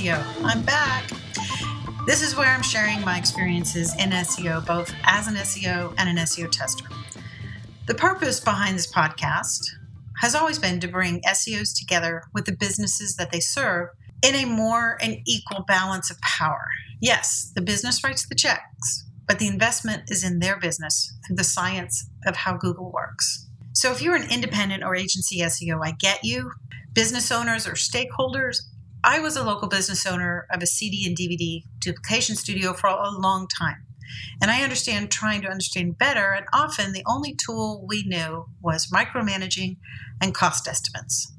SEO. I'm back. This is where I'm sharing my experiences in SEO, both as an SEO and an SEO tester. The purpose behind this podcast has always been to bring SEOs together with the businesses that they serve in a more and equal balance of power. Yes, the business writes the checks, but the investment is in their business through the science of how Google works. So if you're an independent or agency SEO, I get you. Business owners or stakeholders, I was a local business owner of a CD and DVD duplication studio for a long time. And I understand trying to understand better, and often the only tool we knew was micromanaging and cost estimates.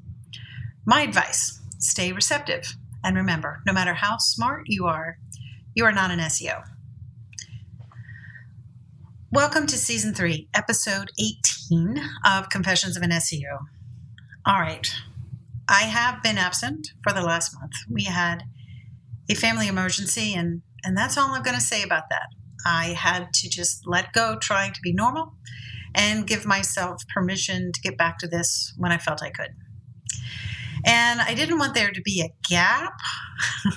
My advice stay receptive. And remember, no matter how smart you are, you are not an SEO. Welcome to season three, episode 18 of Confessions of an SEO. All right, I have been absent for the last month. We had a family emergency, and, and that's all I'm going to say about that. I had to just let go, trying to be normal, and give myself permission to get back to this when I felt I could. And I didn't want there to be a gap,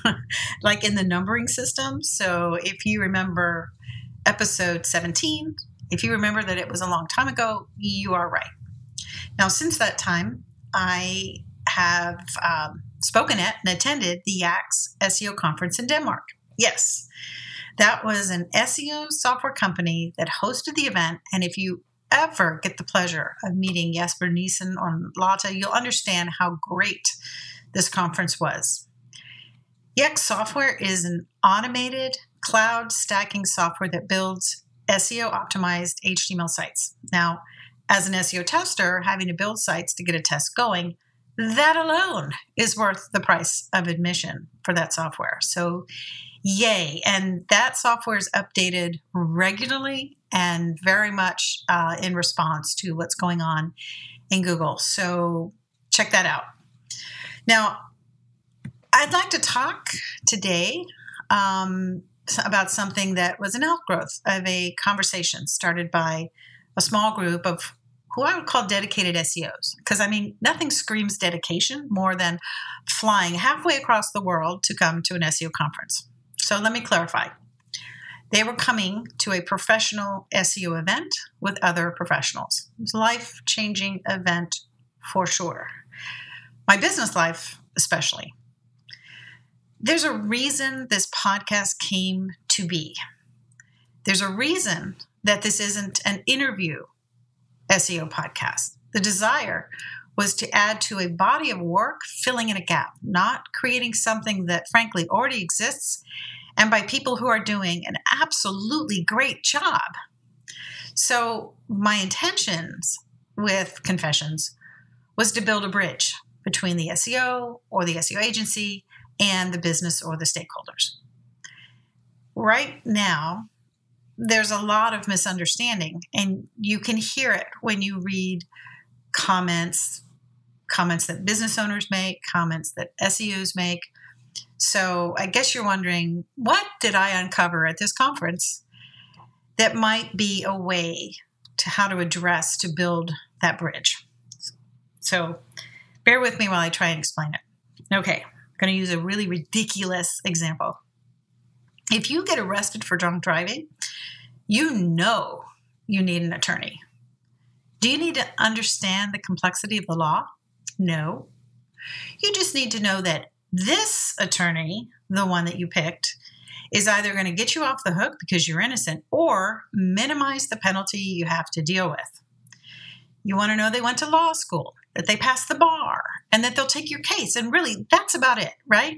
like in the numbering system. So if you remember episode 17, if you remember that it was a long time ago, you are right. Now, since that time, I have um, spoken at and attended the YACSS SEO conference in Denmark. Yes, that was an SEO software company that hosted the event. And if you ever get the pleasure of meeting Jesper Nielsen or Lotte, you'll understand how great this conference was. YACSS software is an automated cloud stacking software that builds SEO optimized HTML sites. Now, as an SEO tester, having to build sites to get a test going, that alone is worth the price of admission for that software. So, yay. And that software is updated regularly and very much uh, in response to what's going on in Google. So, check that out. Now, I'd like to talk today um, about something that was an outgrowth of a conversation started by a small group of who I would call dedicated SEOs. Because I mean, nothing screams dedication more than flying halfway across the world to come to an SEO conference. So let me clarify. They were coming to a professional SEO event with other professionals. It was a life changing event for sure. My business life, especially. There's a reason this podcast came to be. There's a reason that this isn't an interview SEO podcast. The desire was to add to a body of work, filling in a gap, not creating something that frankly already exists and by people who are doing an absolutely great job. So, my intentions with Confessions was to build a bridge between the SEO or the SEO agency and the business or the stakeholders. Right now, there's a lot of misunderstanding, and you can hear it when you read comments, comments that business owners make, comments that SEOs make. So I guess you're wondering, what did I uncover at this conference that might be a way to how to address to build that bridge? So bear with me while I try and explain it. Okay, I'm going to use a really ridiculous example. If you get arrested for drunk driving, you know you need an attorney. Do you need to understand the complexity of the law? No. You just need to know that this attorney, the one that you picked, is either going to get you off the hook because you're innocent or minimize the penalty you have to deal with. You want to know they went to law school, that they passed the bar, and that they'll take your case. And really, that's about it, right?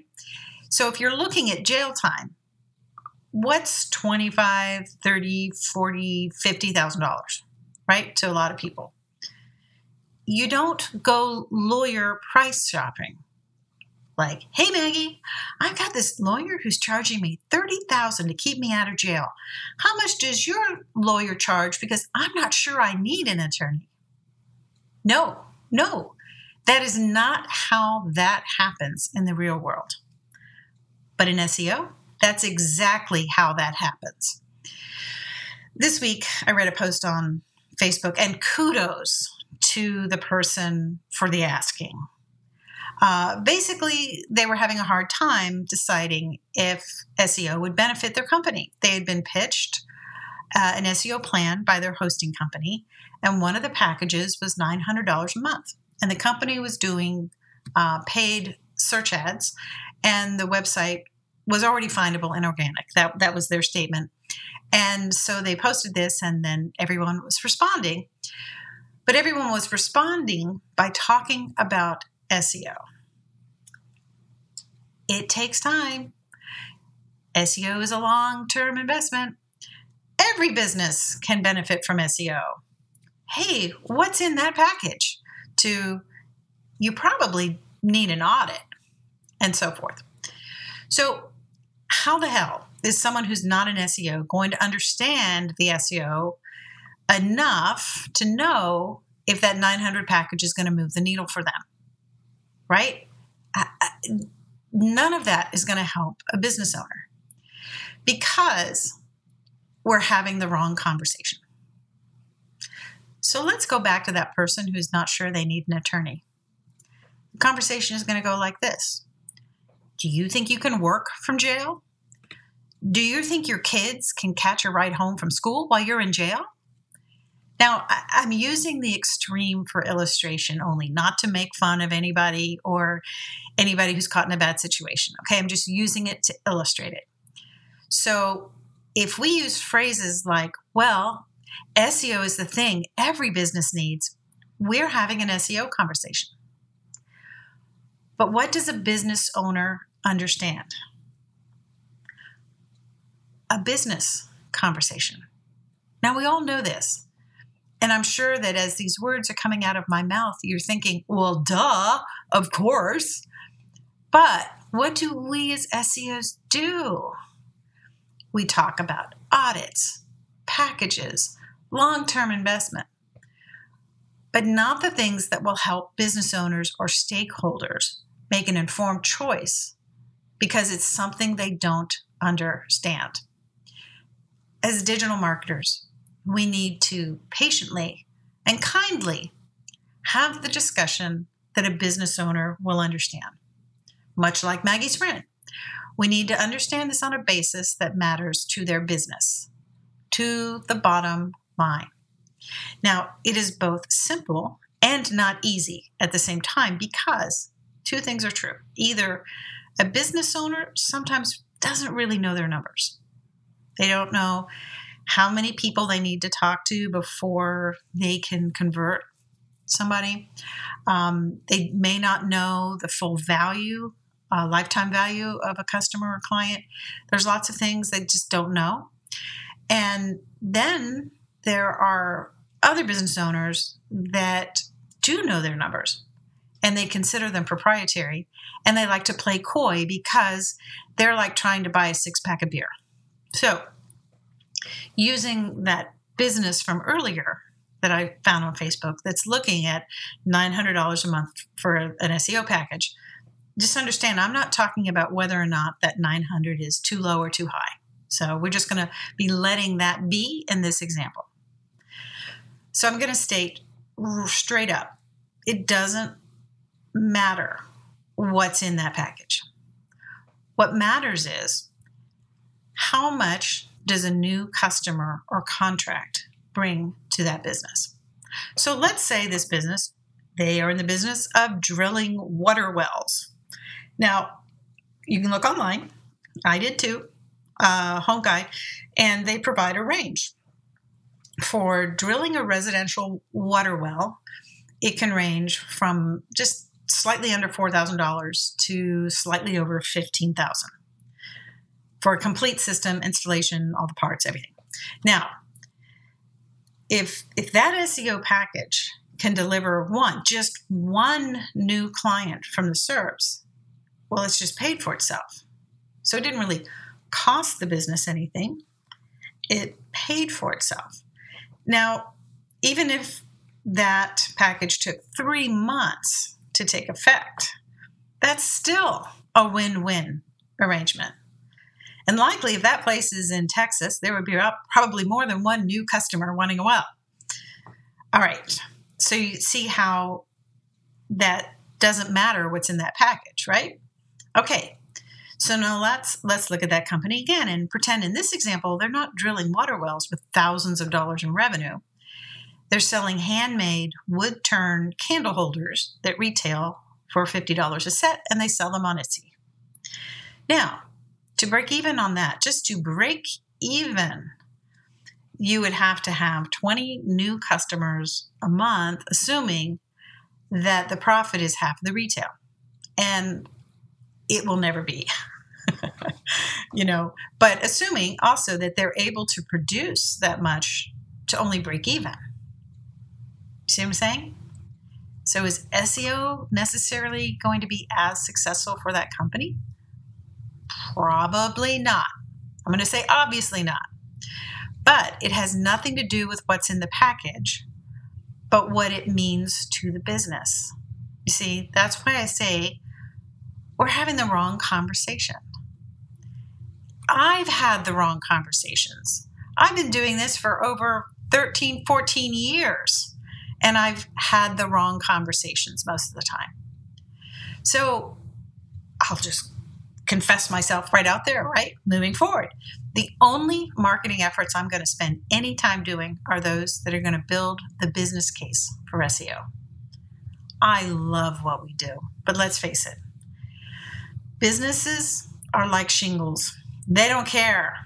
So if you're looking at jail time, what's 25 30 40 50000 dollars right to a lot of people? You don't go lawyer price shopping. Like hey maggie i've got this lawyer who's charging me 30000 to keep me out of jail. How much does your lawyer charge? Because i'm not sure i need an attorney. No no. That is not how that happens in the real world. But in seo that's exactly how that happens. This week, I read a post on Facebook, and kudos to the person for the asking. Uh, basically, they were having a hard time deciding if SEO would benefit their company. They had been pitched uh, an SEO plan by their hosting company, and one of the packages was $900 a month. And the company was doing uh, paid search ads, and the website was already findable and organic. That, that was their statement. And so they posted this, and then everyone was responding. But everyone was responding by talking about SEO. It takes time. SEO is a long term investment. Every business can benefit from SEO. Hey, what's in that package? To you probably need an audit and so forth. So, how the hell is someone who's not an SEO going to understand the SEO enough to know if that 900 package is going to move the needle for them? Right? Uh, uh, none of that is going to help a business owner because we're having the wrong conversation. So let's go back to that person who's not sure they need an attorney. The conversation is going to go like this Do you think you can work from jail? Do you think your kids can catch a ride home from school while you're in jail? Now, I'm using the extreme for illustration only, not to make fun of anybody or anybody who's caught in a bad situation. Okay, I'm just using it to illustrate it. So, if we use phrases like, well, SEO is the thing every business needs, we're having an SEO conversation. But what does a business owner understand? A business conversation. Now, we all know this. And I'm sure that as these words are coming out of my mouth, you're thinking, well, duh, of course. But what do we as SEOs do? We talk about audits, packages, long term investment, but not the things that will help business owners or stakeholders make an informed choice because it's something they don't understand. As digital marketers, we need to patiently and kindly have the discussion that a business owner will understand. Much like Maggie Sprint, we need to understand this on a basis that matters to their business, to the bottom line. Now, it is both simple and not easy at the same time because two things are true. Either a business owner sometimes doesn't really know their numbers, they don't know how many people they need to talk to before they can convert somebody. Um, they may not know the full value, uh, lifetime value of a customer or client. There's lots of things they just don't know. And then there are other business owners that do know their numbers and they consider them proprietary and they like to play coy because they're like trying to buy a six pack of beer. So using that business from earlier that I found on Facebook that's looking at $900 a month for an SEO package. Just understand, I'm not talking about whether or not that 900 is too low or too high. So we're just going to be letting that be in this example. So I'm going to state straight up it doesn't matter what's in that package. What matters is how much does a new customer or contract bring to that business? So let's say this business, they are in the business of drilling water wells. Now, you can look online. I did too, uh, Home Guide, and they provide a range. For drilling a residential water well, it can range from just slightly under $4,000 to slightly over 15000 for a complete system installation, all the parts, everything. Now, if if that SEO package can deliver one, just one new client from the SERPs, well, it's just paid for itself. So it didn't really cost the business anything. It paid for itself. Now, even if that package took three months to take effect, that's still a win win arrangement. And likely, if that place is in Texas, there would be probably more than one new customer wanting a well. All right. So you see how that doesn't matter what's in that package, right? Okay. So now let's let's look at that company again and pretend in this example they're not drilling water wells with thousands of dollars in revenue. They're selling handmade wood turn candle holders that retail for $50 a set and they sell them on Etsy. Now, to break even on that, just to break even, you would have to have 20 new customers a month, assuming that the profit is half of the retail. And it will never be. you know, but assuming also that they're able to produce that much to only break even. See what I'm saying? So, is SEO necessarily going to be as successful for that company? Probably not. I'm going to say obviously not. But it has nothing to do with what's in the package, but what it means to the business. You see, that's why I say we're having the wrong conversation. I've had the wrong conversations. I've been doing this for over 13, 14 years and I've had the wrong conversations most of the time. So I'll just confess myself right out there, right? Moving forward. The only marketing efforts I'm going to spend any time doing are those that are going to build the business case for SEO. I love what we do, but let's face it businesses are like shingles, they don't care.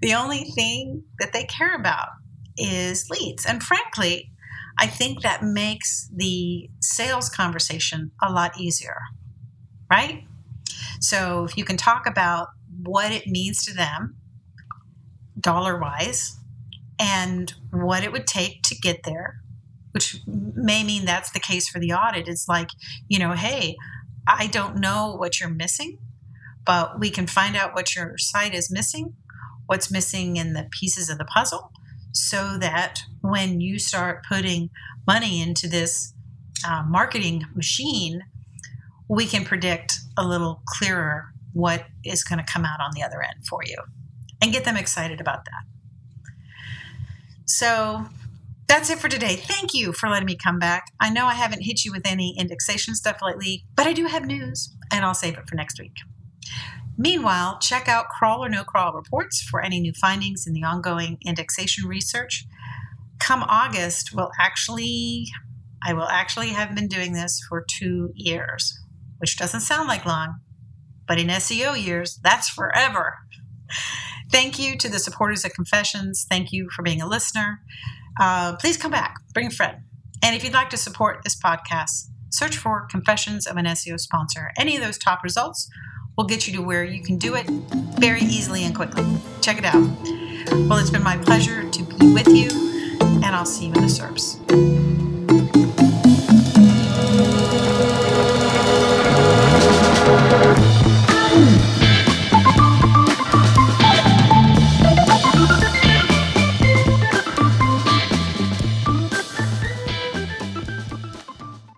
The only thing that they care about is leads. And frankly, I think that makes the sales conversation a lot easier, right? So if you can talk about what it means to them, dollar wise, and what it would take to get there, which may mean that's the case for the audit. It's like, you know, hey, I don't know what you're missing, but we can find out what your site is missing, what's missing in the pieces of the puzzle, so that when you start putting money into this uh, marketing machine, we can predict a little clearer what is going to come out on the other end for you and get them excited about that. So that's it for today. Thank you for letting me come back. I know I haven't hit you with any indexation stuff lately, but I do have news and I'll save it for next week. Meanwhile, check out Crawl or No Crawl reports for any new findings in the ongoing indexation research. Come August, we'll actually, I will actually have been doing this for two years, which doesn't sound like long, but in SEO years, that's forever. Thank you to the supporters of Confessions. Thank you for being a listener. Uh, please come back, bring a friend. And if you'd like to support this podcast, search for Confessions of an SEO Sponsor. Any of those top results will get you to where you can do it very easily and quickly. Check it out. Well, it's been my pleasure to be with you, and I'll see you in the SERPs.